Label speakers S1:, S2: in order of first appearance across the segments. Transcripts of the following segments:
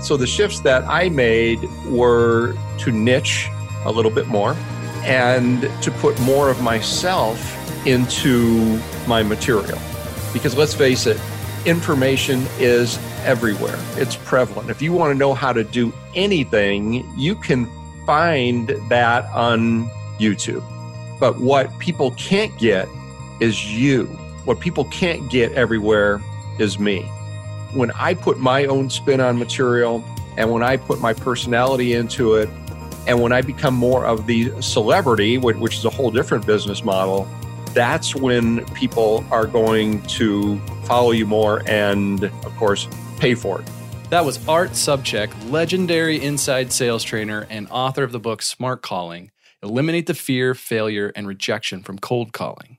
S1: So the shifts that I made were to niche a little bit more and to put more of myself into my material. Because let's face it, information is everywhere, it's prevalent. If you want to know how to do anything, you can find that on YouTube. But what people can't get is you. What people can't get everywhere is me. When I put my own spin on material and when I put my personality into it, and when I become more of the celebrity, which is a whole different business model, that's when people are going to follow you more and, of course, pay for it.
S2: That was Art Sobczak, legendary inside sales trainer and author of the book Smart Calling Eliminate the Fear, Failure, and Rejection from Cold Calling.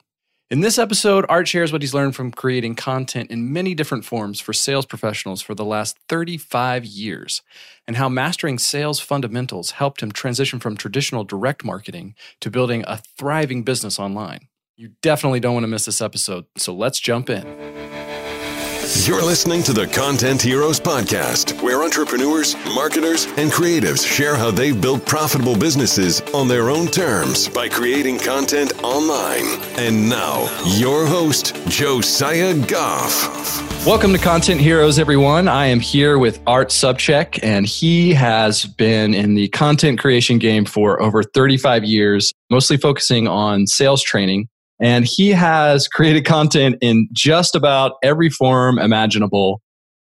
S2: In this episode, Art shares what he's learned from creating content in many different forms for sales professionals for the last 35 years, and how mastering sales fundamentals helped him transition from traditional direct marketing to building a thriving business online. You definitely don't want to miss this episode, so let's jump in.
S3: You're listening to the Content Heroes Podcast, where entrepreneurs, marketers, and creatives share how they've built profitable businesses on their own terms by creating content online. And now, your host, Josiah Goff.
S2: Welcome to Content Heroes, everyone. I am here with Art Sobczak, and he has been in the content creation game for over 35 years, mostly focusing on sales training and he has created content in just about every form imaginable.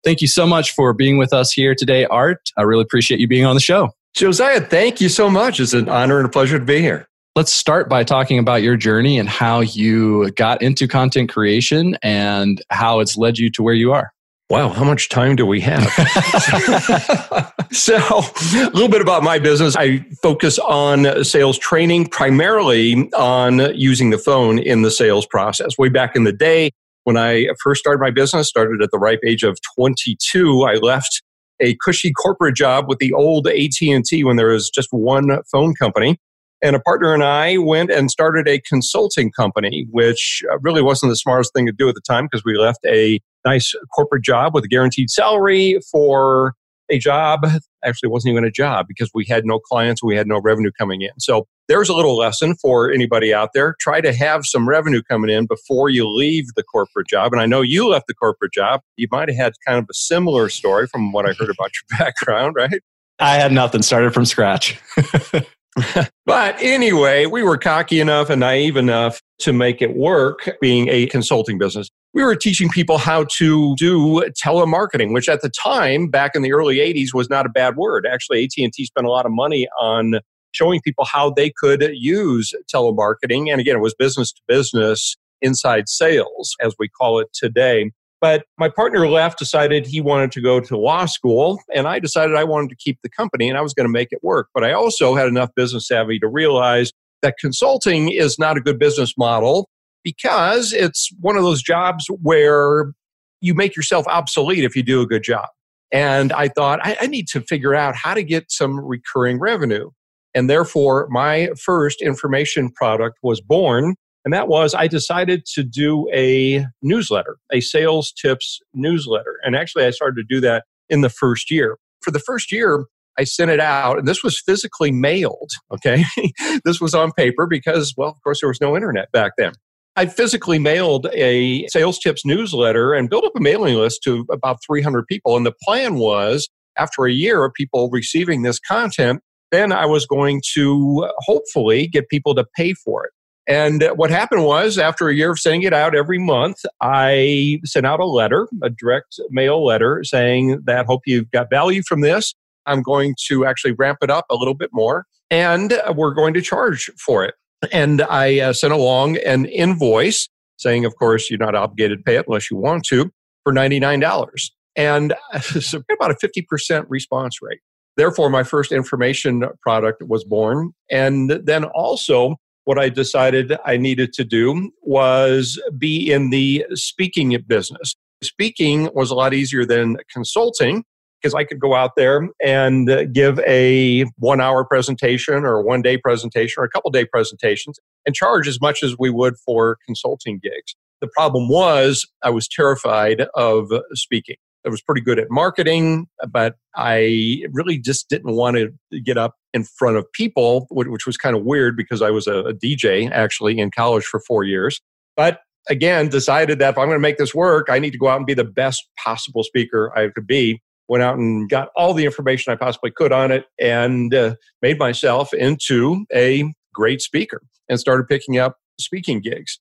S2: Thank you so much for being with us here today, Art. I really appreciate you being on the show.
S1: Josiah, thank you so much. It's an honor and a pleasure to be here.
S2: Let's start by talking about your journey and how you got into content creation and how it's led you to where you are
S1: wow, how much time do we have? so, a little bit about my business. I focus on sales training, primarily on using the phone in the sales process. Way back in the day, when I first started my business, started at the ripe age of 22, I left a cushy corporate job with the old AT&T when there was just one phone company. And a partner and I went and started a consulting company, which uh, really wasn't the smartest thing to do at the time because we left a nice corporate job with a guaranteed salary for a job. Actually, it wasn't even a job because we had no clients, we had no revenue coming in. So there's a little lesson for anybody out there. Try to have some revenue coming in before you leave the corporate job. And I know you left the corporate job. You might have had kind of a similar story from what I heard about your background, right?
S2: I had nothing, started from scratch.
S1: but anyway, we were cocky enough and naive enough to make it work being a consulting business. We were teaching people how to do telemarketing, which at the time back in the early 80s was not a bad word. Actually, AT&T spent a lot of money on showing people how they could use telemarketing and again, it was business to business inside sales as we call it today. But my partner left, decided he wanted to go to law school, and I decided I wanted to keep the company and I was going to make it work. But I also had enough business savvy to realize that consulting is not a good business model because it's one of those jobs where you make yourself obsolete if you do a good job. And I thought, I, I need to figure out how to get some recurring revenue. And therefore, my first information product was born and that was, I decided to do a newsletter, a sales tips newsletter. And actually, I started to do that in the first year. For the first year, I sent it out, and this was physically mailed. Okay. this was on paper because, well, of course, there was no internet back then. I physically mailed a sales tips newsletter and built up a mailing list to about 300 people. And the plan was after a year of people receiving this content, then I was going to hopefully get people to pay for it. And what happened was, after a year of sending it out every month, I sent out a letter, a direct mail letter, saying that hope you've got value from this. I'm going to actually ramp it up a little bit more, and we're going to charge for it. And I uh, sent along an invoice saying, of course, you're not obligated to pay it unless you want to, for $99. And so about a 50% response rate. Therefore, my first information product was born. And then also, what I decided I needed to do was be in the speaking business. Speaking was a lot easier than consulting because I could go out there and uh, give a one hour presentation or one day presentation or a couple day presentations and charge as much as we would for consulting gigs. The problem was I was terrified of speaking. I was pretty good at marketing, but I really just didn't want to get up in front of people, which was kind of weird because I was a, DJ actually in college for four years. But again, decided that if I'm going to make this work, I need to go out and be the best possible speaker I could be. Went out and got all the information I possibly could on it and uh, made myself into a great speaker and started picking up speaking gigs.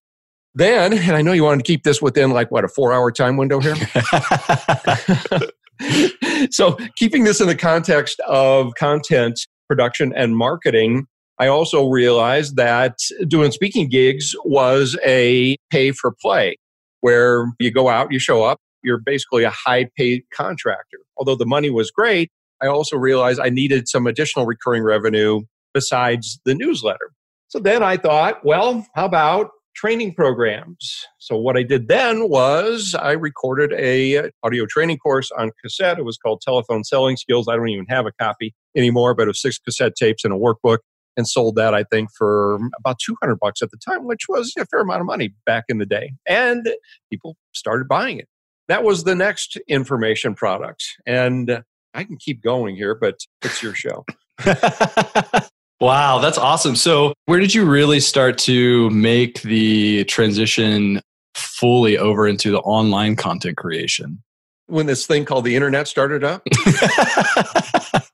S1: Then, and I know you wanted to keep this within like what a four hour time window here. so, keeping this in the context of content production and marketing, I also realized that doing speaking gigs was a pay for play, where you go out, you show up, you're basically a high paid contractor. Although the money was great, I also realized I needed some additional recurring revenue besides the newsletter. So then I thought, well, how about training programs. So what I did then was I recorded a audio training course on cassette. It was called Telephone Selling Skills. I don't even have a copy anymore, but it was six cassette tapes and a workbook and sold that I think for about 200 bucks at the time, which was a fair amount of money back in the day. And people started buying it. That was the next information product. And I can keep going here, but it's your show.
S2: Wow, that's awesome. So, where did you really start to make the transition fully over into the online content creation?
S1: When this thing called the internet started up? if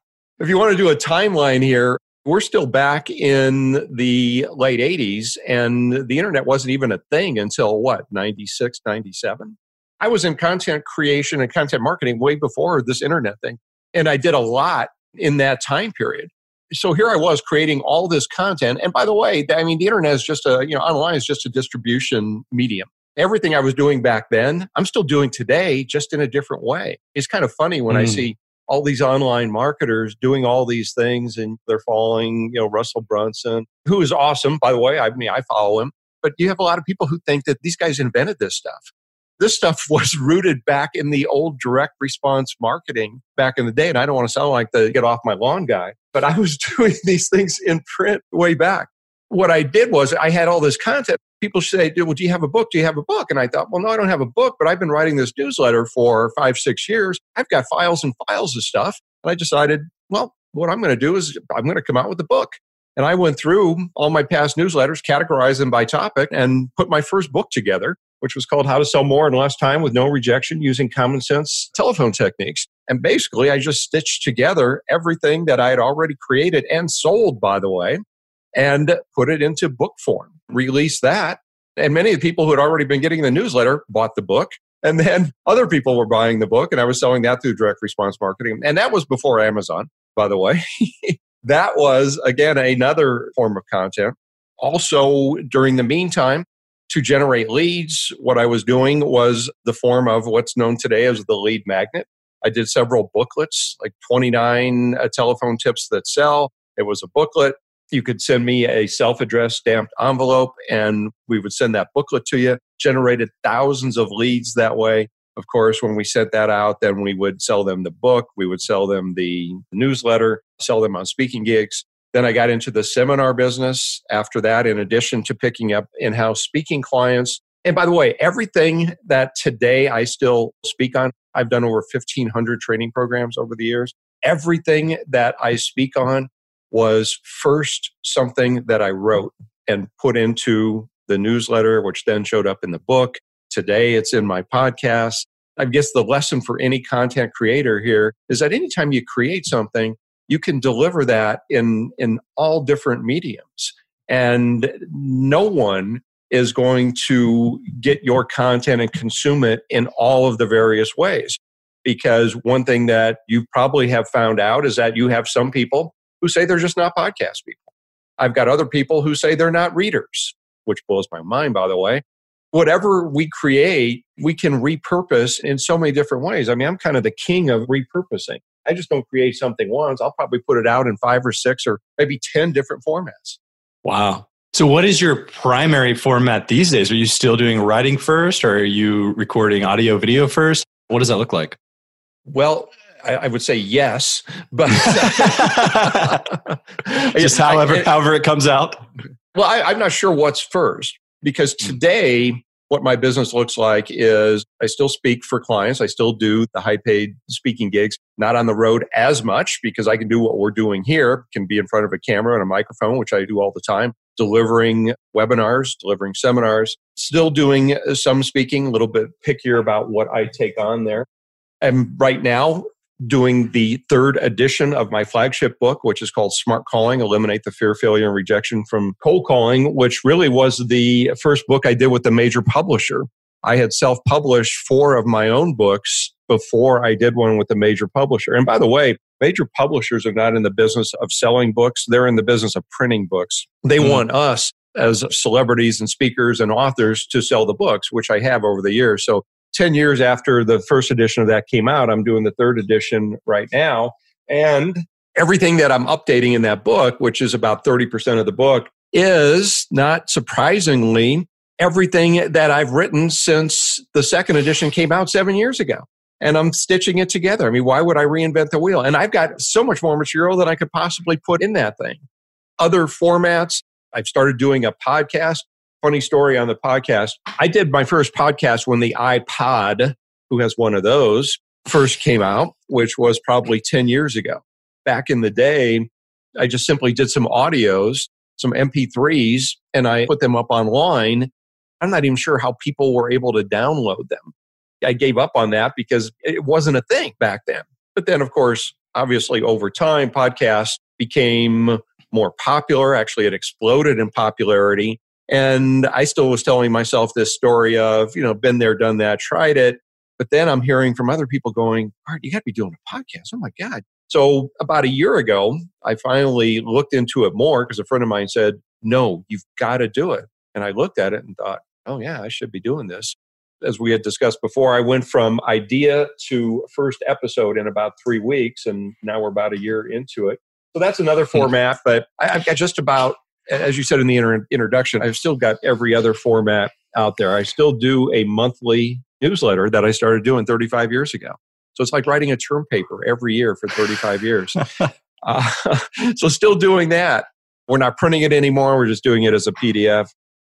S1: you want to do a timeline here, we're still back in the late 80s, and the internet wasn't even a thing until what, 96, 97? I was in content creation and content marketing way before this internet thing. And I did a lot in that time period so here I was creating all this content. And by the way, I mean, the internet is just a, you know, online is just a distribution medium. Everything I was doing back then, I'm still doing today, just in a different way. It's kind of funny when mm. I see all these online marketers doing all these things and they're following, you know, Russell Brunson, who is awesome, by the way. I mean, I follow him. But you have a lot of people who think that these guys invented this stuff this stuff was rooted back in the old direct response marketing back in the day. And I don't want to sound like the get off my lawn guy, but I was doing these things in print way back. What I did was I had all this content. People say, well, do you have a book? Do you have a book? And I thought, well, no, I don't have a book, but I've been writing this newsletter for five, six years. I've got files and files of stuff. And I decided, well, what I'm going to do is I'm going to come out with a book. And I went through all my past newsletters, categorized them by topic, and put my first book together which was called How to Sell More in Less Time with No Rejection Using Common Sense Telephone Techniques. And basically, I just stitched together everything that I had already created and sold, by the way, and put it into book form, released that. And many of the people who had already been getting the newsletter bought the book. And then other people were buying the book, and I was selling that through direct response marketing. And that was before Amazon, by the way. that was, again, another form of content. Also, during the meantime, to generate leads, what I was doing was the form of what's known today as the lead magnet. I did several booklets, like 29 uh, telephone tips that sell. It was a booklet. You could send me a self addressed stamped envelope and we would send that booklet to you. Generated thousands of leads that way. Of course, when we sent that out, then we would sell them the book, we would sell them the newsletter, sell them on speaking gigs. Then I got into the seminar business after that, in addition to picking up in house speaking clients. And by the way, everything that today I still speak on, I've done over 1,500 training programs over the years. Everything that I speak on was first something that I wrote and put into the newsletter, which then showed up in the book. Today it's in my podcast. I guess the lesson for any content creator here is that anytime you create something, you can deliver that in in all different mediums. And no one is going to get your content and consume it in all of the various ways. Because one thing that you probably have found out is that you have some people who say they're just not podcast people. I've got other people who say they're not readers which blows my mind by the way. Whatever we create we can repurpose in so many different ways. I mean i'm kind of the king of repurposing I just don't create something once. I'll probably put it out in five or six or maybe 10 different formats.
S2: Wow. So, what is your primary format these days? Are you still doing writing first or are you recording audio video first? What does that look like?
S1: Well, I, I would say yes, but
S2: just however, I, however it comes out.
S1: Well, I, I'm not sure what's first because hmm. today what my business looks like is I still speak for clients. I still do the high paid speaking gigs, not on the road as much because I can do what we're doing here, can be in front of a camera and a microphone, which I do all the time, delivering webinars, delivering seminars, still doing some speaking, a little bit pickier about what I take on there. And right now, doing the third edition of my flagship book, which is called Smart Calling Eliminate the Fear, Failure, and Rejection from Cold Calling, which really was the first book I did with a major publisher. I had self published four of my own books before I did one with a major publisher. And by the way, major publishers are not in the business of selling books, they're in the business of printing books. They mm. want us as celebrities and speakers and authors to sell the books, which I have over the years. So 10 years after the first edition of that came out, I'm doing the third edition right now. And everything that I'm updating in that book, which is about 30% of the book, is not surprisingly everything that I've written since the second edition came out seven years ago. And I'm stitching it together. I mean, why would I reinvent the wheel? And I've got so much more material than I could possibly put in that thing. Other formats, I've started doing a podcast funny story on the podcast. I did my first podcast when the iPod, who has one of those, first came out, which was probably 10 years ago. Back in the day, I just simply did some audios, some MP3s, and I put them up online. I'm not even sure how people were able to download them. I gave up on that because it wasn't a thing back then. But then, of course, obviously, over time, podcasts became more popular. Actually, it exploded in popularity. And I still was telling myself this story of, you know, been there, done that, tried it. But then I'm hearing from other people going, Art, you got to be doing a podcast. Oh my God. So about a year ago, I finally looked into it more because a friend of mine said, no, you've got to do it. And I looked at it and thought, oh yeah, I should be doing this. As we had discussed before, I went from idea to first episode in about three weeks, and now we're about a year into it. So that's another hmm. format, but I've got just about as you said in the inter- introduction, I've still got every other format out there. I still do a monthly newsletter that I started doing 35 years ago. So it's like writing a term paper every year for 35 years. uh, so still doing that. We're not printing it anymore. We're just doing it as a PDF.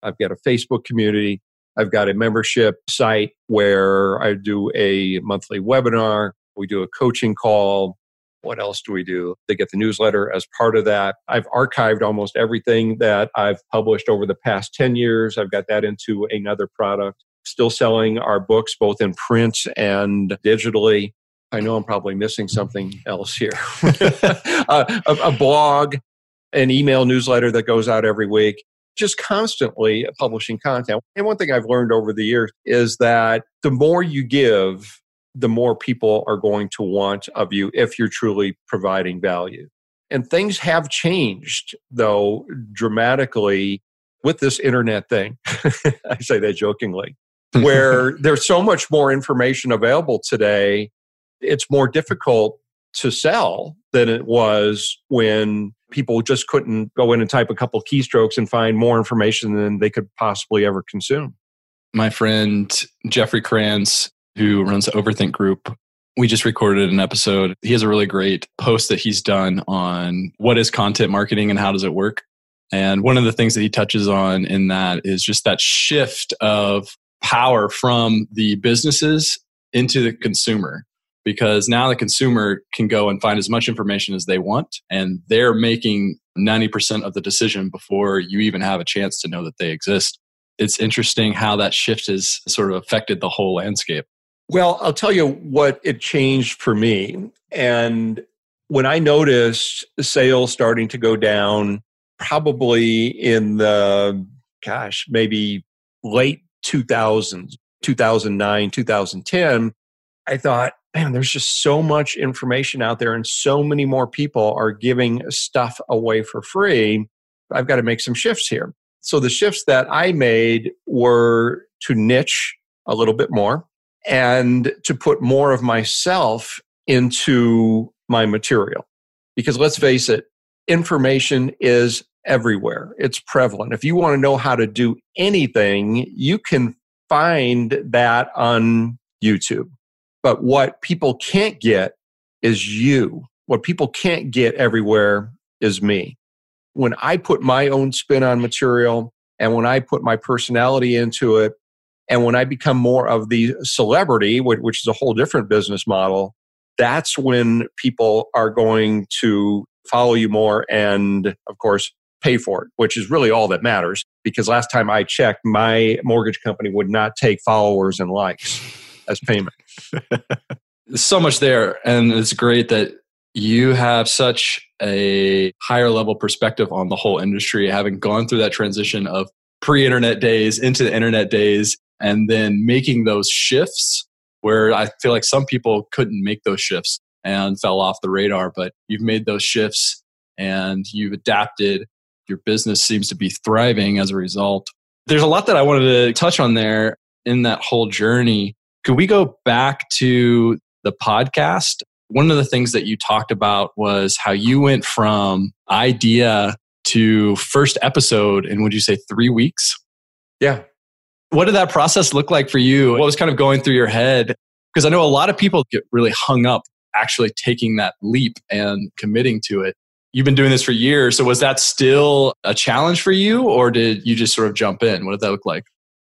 S1: I've got a Facebook community. I've got a membership site where I do a monthly webinar. We do a coaching call. What else do we do? They get the newsletter as part of that. I've archived almost everything that I've published over the past 10 years. I've got that into another product. Still selling our books both in print and digitally. I know I'm probably missing something else here. a, a blog, an email newsletter that goes out every week just constantly publishing content. And one thing I've learned over the years is that the more you give, the more people are going to want of you if you're truly providing value. And things have changed, though, dramatically with this internet thing. I say that jokingly, where there's so much more information available today, it's more difficult to sell than it was when people just couldn't go in and type a couple keystrokes and find more information than they could possibly ever consume.
S2: My friend Jeffrey Kranz who runs the Overthink Group. We just recorded an episode. He has a really great post that he's done on what is content marketing and how does it work. And one of the things that he touches on in that is just that shift of power from the businesses into the consumer. Because now the consumer can go and find as much information as they want, and they're making 90% of the decision before you even have a chance to know that they exist. It's interesting how that shift has sort of affected the whole landscape.
S1: Well, I'll tell you what it changed for me. And when I noticed sales starting to go down, probably in the, gosh, maybe late 2000s, 2009, 2010, I thought, man, there's just so much information out there and so many more people are giving stuff away for free. I've got to make some shifts here. So the shifts that I made were to niche a little bit more and to put more of myself into my material. Because let's face it, information is everywhere. It's prevalent. If you want to know how to do anything, you can find that on YouTube. But what people can't get is you. What people can't get everywhere is me. When I put my own spin on material and when I put my personality into it, And when I become more of the celebrity, which is a whole different business model, that's when people are going to follow you more and, of course, pay for it, which is really all that matters. Because last time I checked, my mortgage company would not take followers and likes as payment.
S2: so much there. And it's great that you have such a higher level perspective on the whole industry, having gone through that transition of pre internet days into the internet days and then making those shifts where I feel like some people couldn't make those shifts and fell off the radar, but you've made those shifts and you've adapted. Your business seems to be thriving as a result. There's a lot that I wanted to touch on there in that whole journey. Could we go back to the podcast? One of the things that you talked about was how you went from idea to first episode in, would you say, three weeks?
S1: Yeah.
S2: What did that process look like for you? What was kind of going through your head? Because I know a lot of people get really hung up actually taking that leap and committing to it. You've been doing this for years. So was that still a challenge for you or did you just sort of jump in? What did that look like?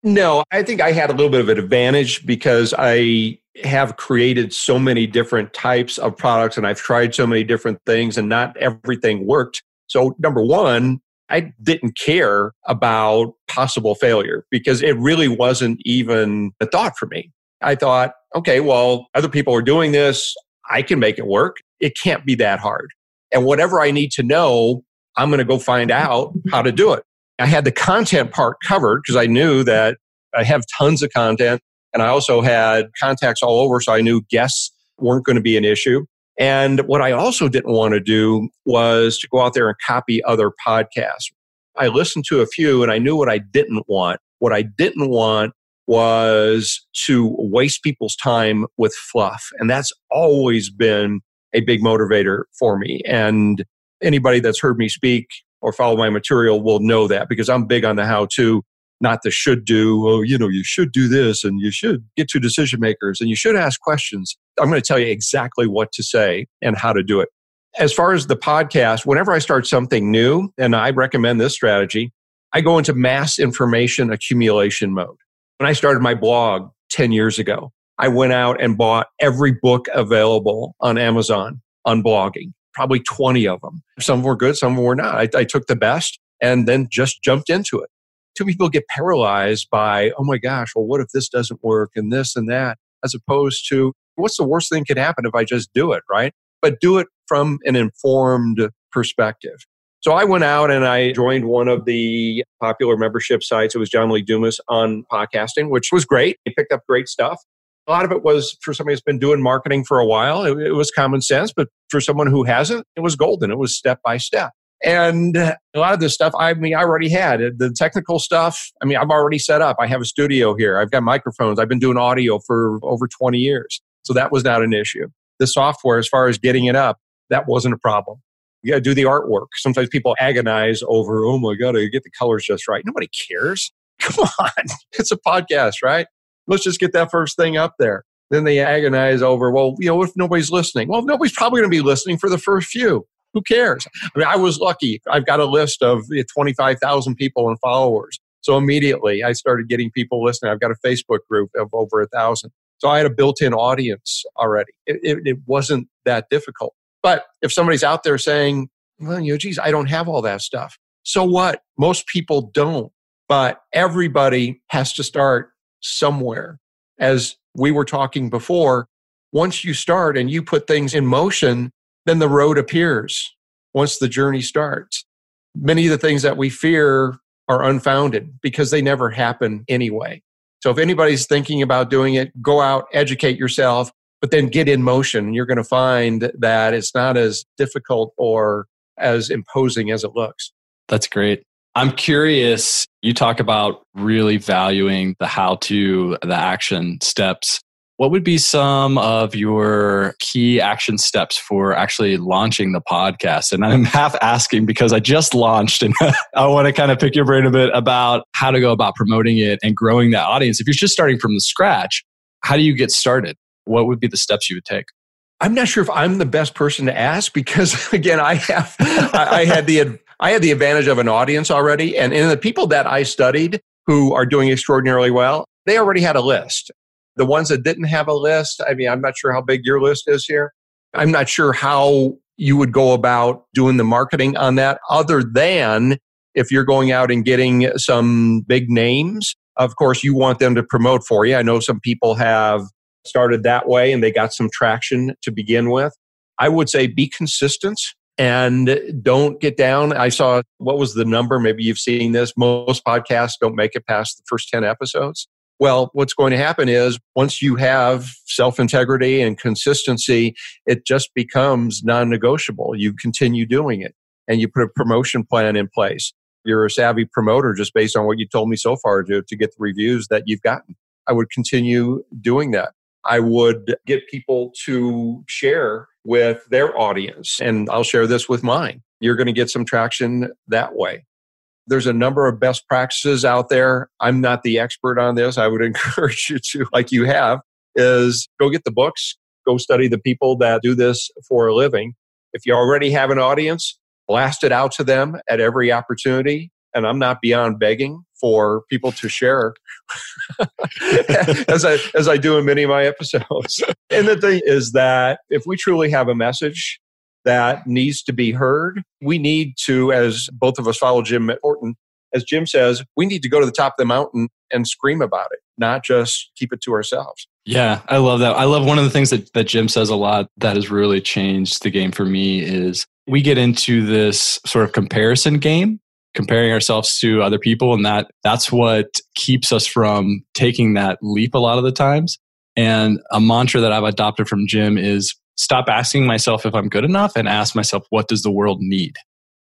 S1: No, I think I had a little bit of an advantage because I have created so many different types of products and I've tried so many different things and not everything worked. So, number one, I didn't care about possible failure because it really wasn't even a thought for me. I thought, okay, well, other people are doing this. I can make it work. It can't be that hard. And whatever I need to know, I'm going to go find out how to do it. I had the content part covered because I knew that I have tons of content and I also had contacts all over. So I knew guests weren't going to be an issue. And what I also didn't want to do was to go out there and copy other podcasts. I listened to a few and I knew what I didn't want. What I didn't want was to waste people's time with fluff. And that's always been a big motivator for me. And anybody that's heard me speak or follow my material will know that because I'm big on the how to, not the should do. Oh, you know, you should do this and you should get to decision makers and you should ask questions. I'm going to tell you exactly what to say and how to do it. As far as the podcast, whenever I start something new, and I recommend this strategy, I go into mass information accumulation mode. When I started my blog 10 years ago, I went out and bought every book available on Amazon on blogging, probably 20 of them. Some were good, some were not. I, I took the best and then just jumped into it. Too many people get paralyzed by, oh my gosh, well, what if this doesn't work and this and that, as opposed to what's the worst thing could happen if I just do it, right? But do it from an informed perspective. So I went out and I joined one of the popular membership sites. It was John Lee Dumas on podcasting, which was great. He picked up great stuff. A lot of it was for somebody who's been doing marketing for a while. It, it was common sense, but for someone who hasn't, it was golden. It was step by step. And a lot of this stuff, I mean, I already had the technical stuff. I mean, I've already set up. I have a studio here. I've got microphones. I've been doing audio for over 20 years. So that was not an issue. The software, as far as getting it up, that wasn't a problem. You got to do the artwork. Sometimes people agonize over, oh my God, I get the colors just right. Nobody cares. Come on. It's a podcast, right? Let's just get that first thing up there. Then they agonize over, well, you know, if nobody's listening? Well, nobody's probably going to be listening for the first few. Who cares? I mean, I was lucky. I've got a list of 25,000 people and followers. So immediately I started getting people listening. I've got a Facebook group of over a thousand. So I had a built in audience already. It, it, it, wasn't that difficult. But if somebody's out there saying, well, you know, geez, I don't have all that stuff. So what? Most people don't. But everybody has to start somewhere. As we were talking before, once you start and you put things in motion, then the road appears once the journey starts. Many of the things that we fear are unfounded because they never happen anyway. So if anybody's thinking about doing it, go out, educate yourself, but then get in motion. You're going to find that it's not as difficult or as imposing as it looks.
S2: That's great. I'm curious, you talk about really valuing the how to, the action steps. What would be some of your key action steps for actually launching the podcast? And I'm half asking because I just launched and I want to kind of pick your brain a bit about how to go about promoting it and growing that audience. If you're just starting from the scratch, how do you get started? What would be the steps you would take?
S1: I'm not sure if I'm the best person to ask because again, I have I, I had the I had the advantage of an audience already, and in the people that I studied who are doing extraordinarily well, they already had a list. The ones that didn't have a list, I mean, I'm not sure how big your list is here. I'm not sure how you would go about doing the marketing on that other than if you're going out and getting some big names. Of course, you want them to promote for you. I know some people have started that way and they got some traction to begin with. I would say be consistent and don't get down. I saw what was the number? Maybe you've seen this. Most podcasts don't make it past the first 10 episodes. Well, what's going to happen is once you have self integrity and consistency, it just becomes non negotiable. You continue doing it and you put a promotion plan in place. You're a savvy promoter just based on what you told me so far to, to get the reviews that you've gotten. I would continue doing that. I would get people to share with their audience, and I'll share this with mine. You're going to get some traction that way. There's a number of best practices out there. I'm not the expert on this. I would encourage you to, like you have, is go get the books, go study the people that do this for a living. If you already have an audience, blast it out to them at every opportunity. And I'm not beyond begging for people to share as I as I do in many of my episodes. And the thing is that if we truly have a message that needs to be heard. We need to, as both of us follow Jim Orton, as Jim says, we need to go to the top of the mountain and scream about it, not just keep it to ourselves.
S2: Yeah, I love that. I love one of the things that, that Jim says a lot that has really changed the game for me is we get into this sort of comparison game comparing ourselves to other people and that that's what keeps us from taking that leap a lot of the times and a mantra that i've adopted from jim is stop asking myself if I'm good enough and ask myself, what does the world need?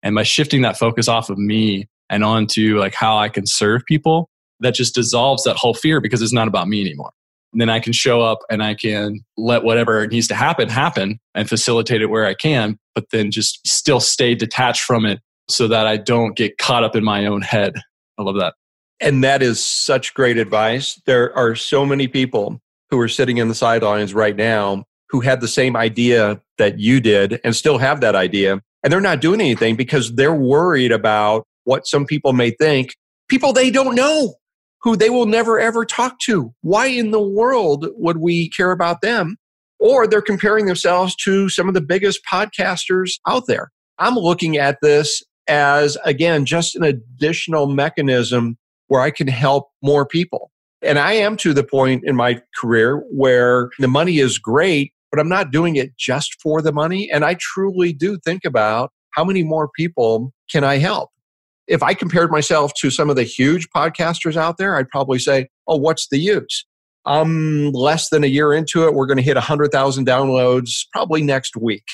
S2: And by shifting that focus off of me and onto like how I can serve people, that just dissolves that whole fear because it's not about me anymore. And then I can show up and I can let whatever needs to happen happen and facilitate it where I can, but then just still stay detached from it so that I don't get caught up in my own head. I love that.
S1: And that is such great advice. There are so many people who are sitting in the sidelines right now who had the same idea that you did and still have that idea. And they're not doing anything because they're worried about what some people may think. People they don't know, who they will never ever talk to. Why in the world would we care about them? Or they're comparing themselves to some of the biggest podcasters out there. I'm looking at this as, again, just an additional mechanism where I can help more people. And I am to the point in my career where the money is great, but I'm not doing it just for the money. And I truly do think about how many more people can I help? If I compared myself to some of the huge podcasters out there, I'd probably say, oh, what's the use? I'm less than a year into it. We're going to hit 100,000 downloads probably next week.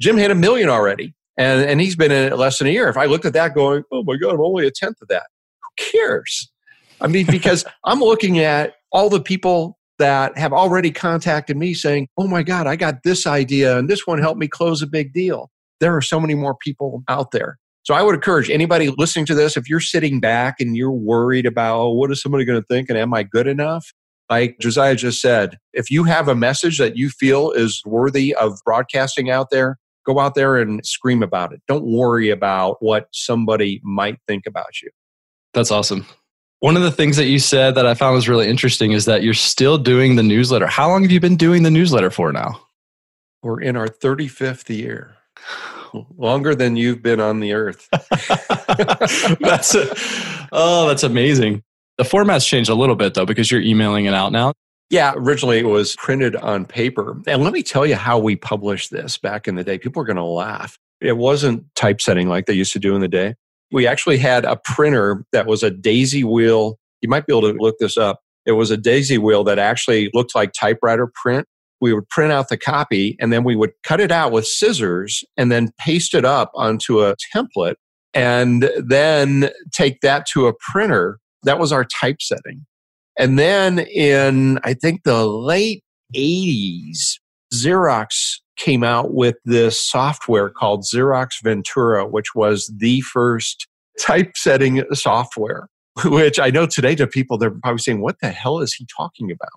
S1: Jim hit a million already, and, and he's been in it less than a year. If I looked at that going, oh my God, I'm only a tenth of that. Who cares? I mean, because I'm looking at all the people that have already contacted me saying, Oh my God, I got this idea and this one helped me close a big deal. There are so many more people out there. So I would encourage anybody listening to this, if you're sitting back and you're worried about, oh, what is somebody going to think and am I good enough? Like Josiah just said, if you have a message that you feel is worthy of broadcasting out there, go out there and scream about it. Don't worry about what somebody might think about you.
S2: That's awesome. One of the things that you said that I found was really interesting is that you're still doing the newsletter. How long have you been doing the newsletter for now?
S1: We're in our 35th year. Longer than you've been on the earth.
S2: that's a, oh, that's amazing. The format's changed a little bit though because you're emailing it out now.
S1: Yeah, originally it was printed on paper. And let me tell you how we published this back in the day. People are going to laugh. It wasn't typesetting like they used to do in the day we actually had a printer that was a daisy wheel. You might be able to look this up. It was a daisy wheel that actually looked like typewriter print. We would print out the copy and then we would cut it out with scissors and then paste it up onto a template and then take that to a printer. That was our typesetting. And then in, I think, the late 80s, Xerox came out with this software called Xerox Ventura, which was the first typesetting software, which I know today to people, they're probably saying, what the hell is he talking about?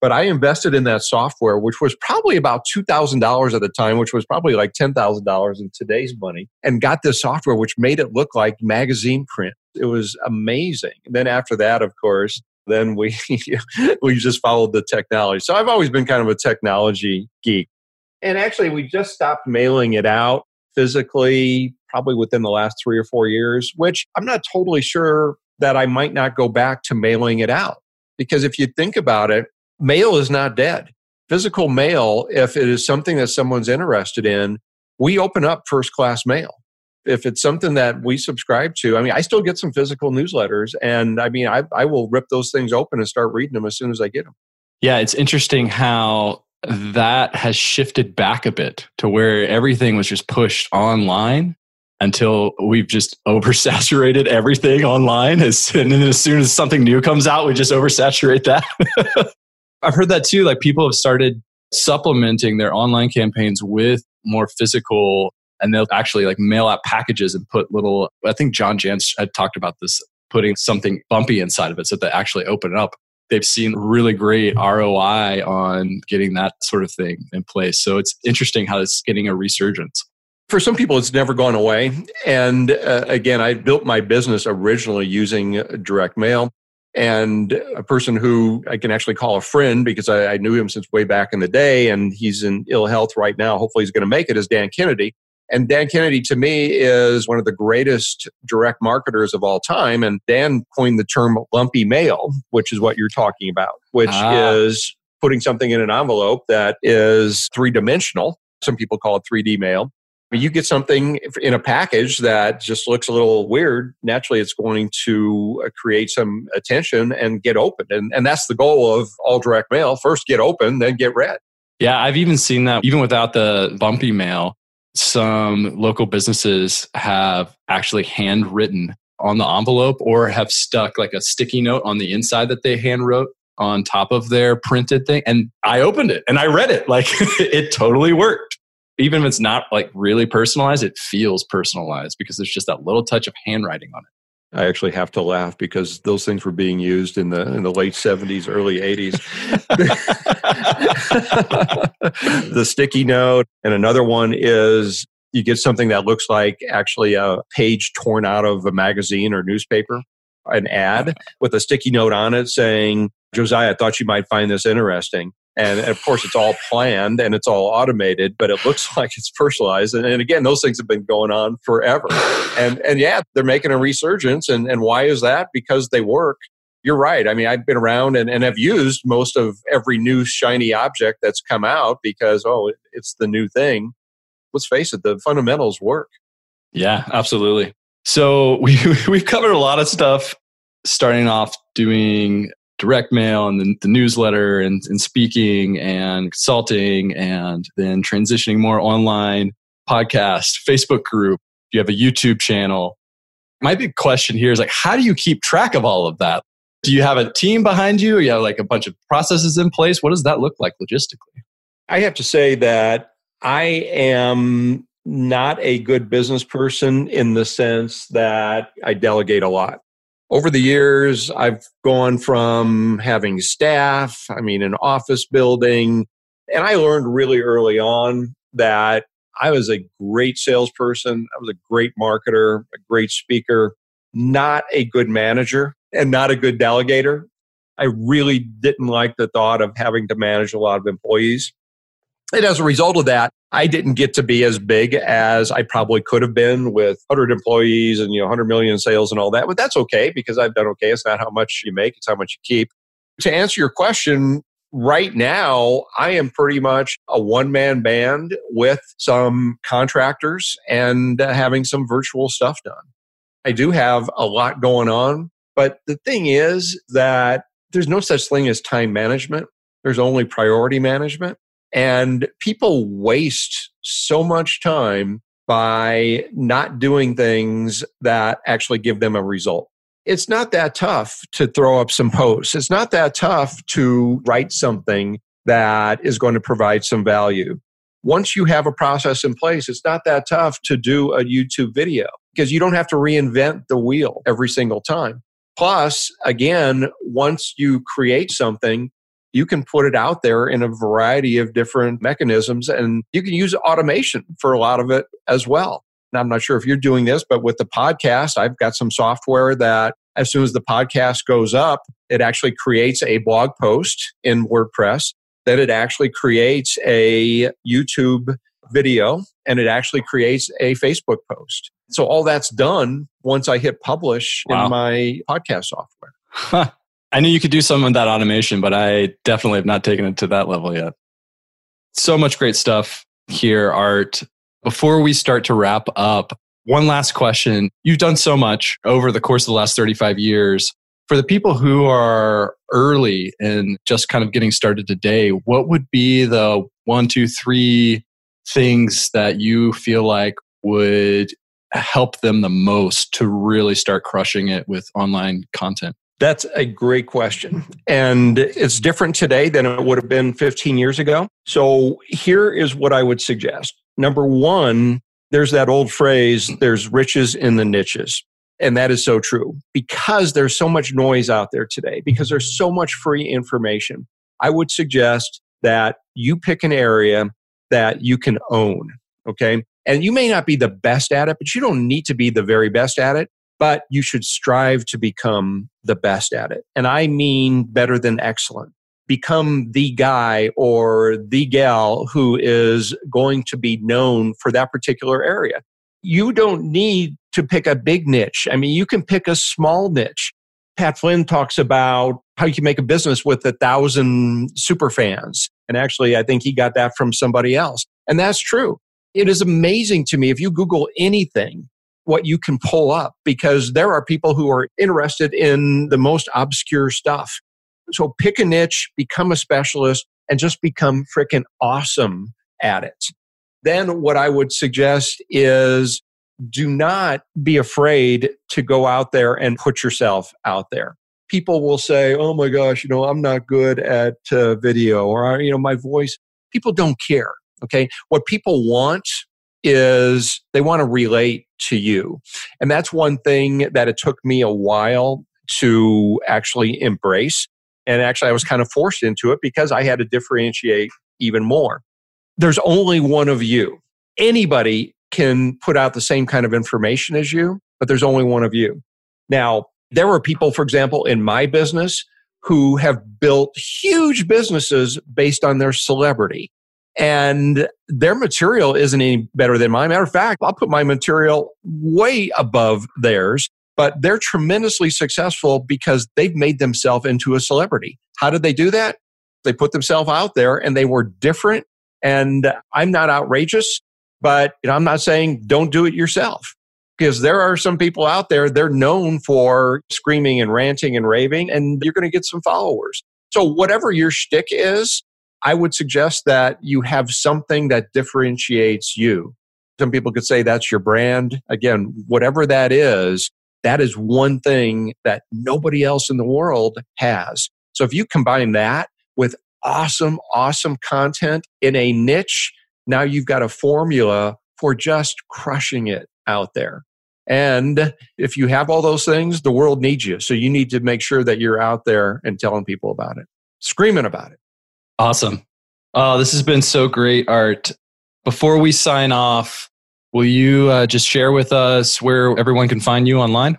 S1: But I invested in that software, which was probably about $2,000 at the time, which was probably like $10,000 in today's money, and got this software, which made it look like magazine print. It was amazing. And then after that, of course, then we we just followed the technology. So I've always been kind of a technology geek. And actually, we just stopped mailing it out physically probably within the last three or four years, which I'm not totally sure that I might not go back to mailing it out. Because if you think about it, mail is not dead. Physical mail, if it is something that someone's interested in, we open up first class mail. If it's something that we subscribe to, I mean, I still get some physical newsletters, and I mean, I, I will rip those things open and start reading them as soon as I get them.
S2: Yeah, it's interesting how that has shifted back a bit to where everything was just pushed online until we've just oversaturated everything online. As, and then as soon as something new comes out, we just oversaturate that. I've heard that too. Like people have started supplementing their online campaigns with more physical and they'll actually like mail out packages and put little i think john jantsch had talked about this putting something bumpy inside of it so that they actually open it up they've seen really great roi on getting that sort of thing in place so it's interesting how it's getting a resurgence
S1: for some people it's never gone away and uh, again i built my business originally using direct mail and a person who I can actually call a friend because I, I, knew him since way back in the day, and he's in ill health right now. Hopefully, he's going to make it. Is Dan Kennedy, and Dan Kennedy to me is one of the greatest direct marketers of all time. And Dan coined the term lumpy mail, which is what you're talking about, which ah. is putting something in an envelope that is three dimensional. Some people call it 3D mail you get something in a package that just looks a little weird, naturally it's going to uh, create some attention and get open. And, and that's the goal of all direct mail. First get open, then get read.
S2: Yeah, I've even seen that even without the bumpy mail, some local businesses have actually handwritten on the envelope or have stuck like a sticky note on the inside that they hand wrote on top of their printed thing. And I opened it and I read it. Like it totally worked even if it's not like really personalized, it feels personalized because there's just that little touch of handwriting on it.
S1: I actually have to laugh because those things were being used in the in the late seventies, early eighties. the sticky note, and another one is you get something that looks like actually a page torn out of a magazine or newspaper, an ad uh-huh. with a sticky note on it saying, "Josiah, I thought you might find this interesting." And, of course, it's all planned and it's all automated, but it looks like it's personalized. And, and, again, those things have been going on forever. And, and yeah, they're making a resurgence. And, and why is that? Because they work. You're right. I mean, I've been around and, and have used most of every new shiny object that's come out because, oh, it's the new thing. Let's face it, the fundamentals work.
S2: Yeah, absolutely. So we, we've covered a lot of stuff starting off doing direct mail and then the newsletter and, and speaking and consulting and then transitioning more online podcast facebook group. You have a youtube channel. My big question here is like how do you keep track of all of that? Do you have a team behind you? You have like a bunch of processes in place? What does that look like logistically?
S1: I have to say that i am not a good business person in the sense that i delegate a lot over the years, I've gone from having staff, I mean, an office building, and I learned really early on that I was a great salesperson. I was a great marketer, a great speaker, not a good manager, and not a good delegator. I really didn't like the thought of having to manage a lot of employees. And as a result of that, I didn't get to be as big as I probably could have been with 100 employees and you know 100 million sales and all that. But that's okay because I've done okay. It's not how much you make, it's how much you keep. To answer your question, right now I am pretty much a one man band with some contractors and uh, having some virtual stuff done. I do have a lot going on, but the thing is that there's no such thing as time management. There's only priority management. And people waste so much time by not doing things that actually give them a result. It's not that tough to throw up some posts. It's not that tough to write something that is going to provide some value. Once you have a process in place, it's not that tough to do a YouTube video because you don't have to reinvent the wheel every single time. Plus, again, once you create something, you can put it out there in a variety of different mechanisms and you can use automation for a lot of it as well. Now, I'm not sure if you're doing this, but with the podcast, I've got some software that as soon as the podcast goes up, it actually creates a blog post in WordPress, then it actually creates a YouTube video, and it actually creates a Facebook post. So all that's done once I hit publish wow. in my podcast software.
S2: I knew you could do some of that automation, but I definitely have not taken it to that level yet. So much great stuff here, Art. Before we start to wrap up, one last question. You've done so much over the course of the last 35 years. For the people who are early and just kind of getting started today, what would be the one, two, three things that you feel like would help them the most to really start crushing it with online content?
S1: That's a great question. And it's different today than it would have been 15 years ago. So here is what I would suggest. Number one, there's that old phrase, there's riches in the niches. And that is so true because there's so much noise out there today, because there's so much free information. I would suggest that you pick an area that you can own. Okay. And you may not be the best at it, but you don't need to be the very best at it, but you should strive to become the best at it. And I mean better than excellent. Become the guy or the gal who is going to be known for that particular area. You don't need to pick a big niche. I mean, you can pick a small niche. Pat Flynn talks about how you can make a business with a thousand super fans. And actually, I think he got that from somebody else. And that's true. It is amazing to me if you Google anything, what you can pull up because there are people who are interested in the most obscure stuff. So pick a niche, become a specialist, and just become freaking awesome at it. Then what I would suggest is do not be afraid to go out there and put yourself out there. People will say, "Oh my gosh, you know, I'm not good at uh, video or you know, my voice." People don't care. Okay? What people want is they want to relate to you. And that's one thing that it took me a while to actually embrace. And actually, I was kind of forced into it because I had to differentiate even more. There's only one of you. Anybody can put out the same kind of information as you, but there's only one of you. Now, there were people, for example, in my business who have built huge businesses based on their celebrity. And their material isn't any better than mine. Matter of fact, I'll put my material way above theirs, but they're tremendously successful because they've made themselves into a celebrity. How did they do that? They put themselves out there and they were different. And I'm not outrageous. But you know, I'm not saying don't do it yourself because there are some people out there, they're known for screaming and ranting and raving, and you're going to get some followers. So, whatever your shtick is, I would suggest that you have something that differentiates you. Some people could say that's your brand. Again, whatever that is, that is one thing that nobody else in the world has. So, if you combine that with awesome, awesome content in a niche now you've got a formula for just crushing it out there. And if you have all those things, the world needs you. So you need to make sure that you're out there and telling people about it, screaming about it.
S2: Awesome. Oh, this has been so great, Art. Before we sign off, will you uh, just share with us where everyone can find you online?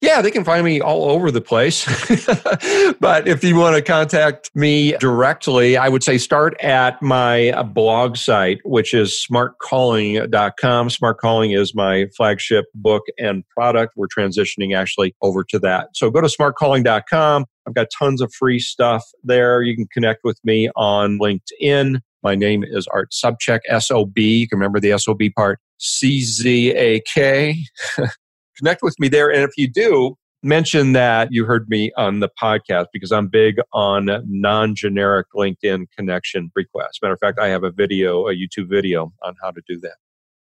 S1: Yeah, they can find me all over the place. but if you want to contact me directly, I would say start at my uh, blog site, which is smartcalling.com. Smart Calling is my flagship book and product. We're transitioning actually over to that. So go to smartcalling.com. I've got tons of free stuff there. You can connect with me on LinkedIn. My name is Art Sobczak, S O B. You can remember the S O B part. C Z A K. connect with me there. And if you do, mention that you heard me on the podcast because I'm big on non generic LinkedIn connection requests. Matter of fact, I have a video, a YouTube video on how to do that.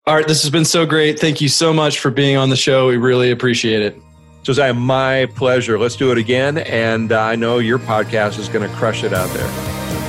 S2: All right, this has been so great. Thank you so much for being on the show. We really appreciate it.
S1: Josiah, my pleasure. Let's do it again. And uh, I know your podcast is going to crush it out there.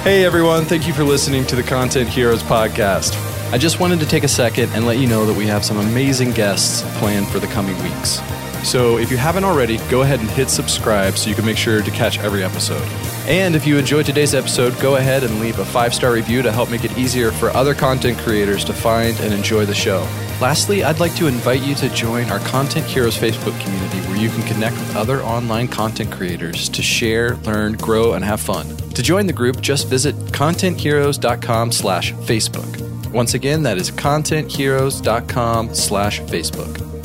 S2: Hey, everyone. Thank you for listening to the Content Heroes podcast. I just wanted to take a second and let you know that we have some amazing guests planned for the coming weeks. So if you haven't already, go ahead and hit subscribe so you can make sure to catch every episode. And if you enjoyed today's episode, go ahead and leave a five star review to help make it easier for other content creators to find and enjoy the show. Lastly, I'd like to invite you to join our Content Heroes Facebook community where you can connect with other online content creators to share, learn, grow, and have fun. To join the group, just visit contentheroes.com slash Facebook. Once again, that is contentheroes.com slash Facebook.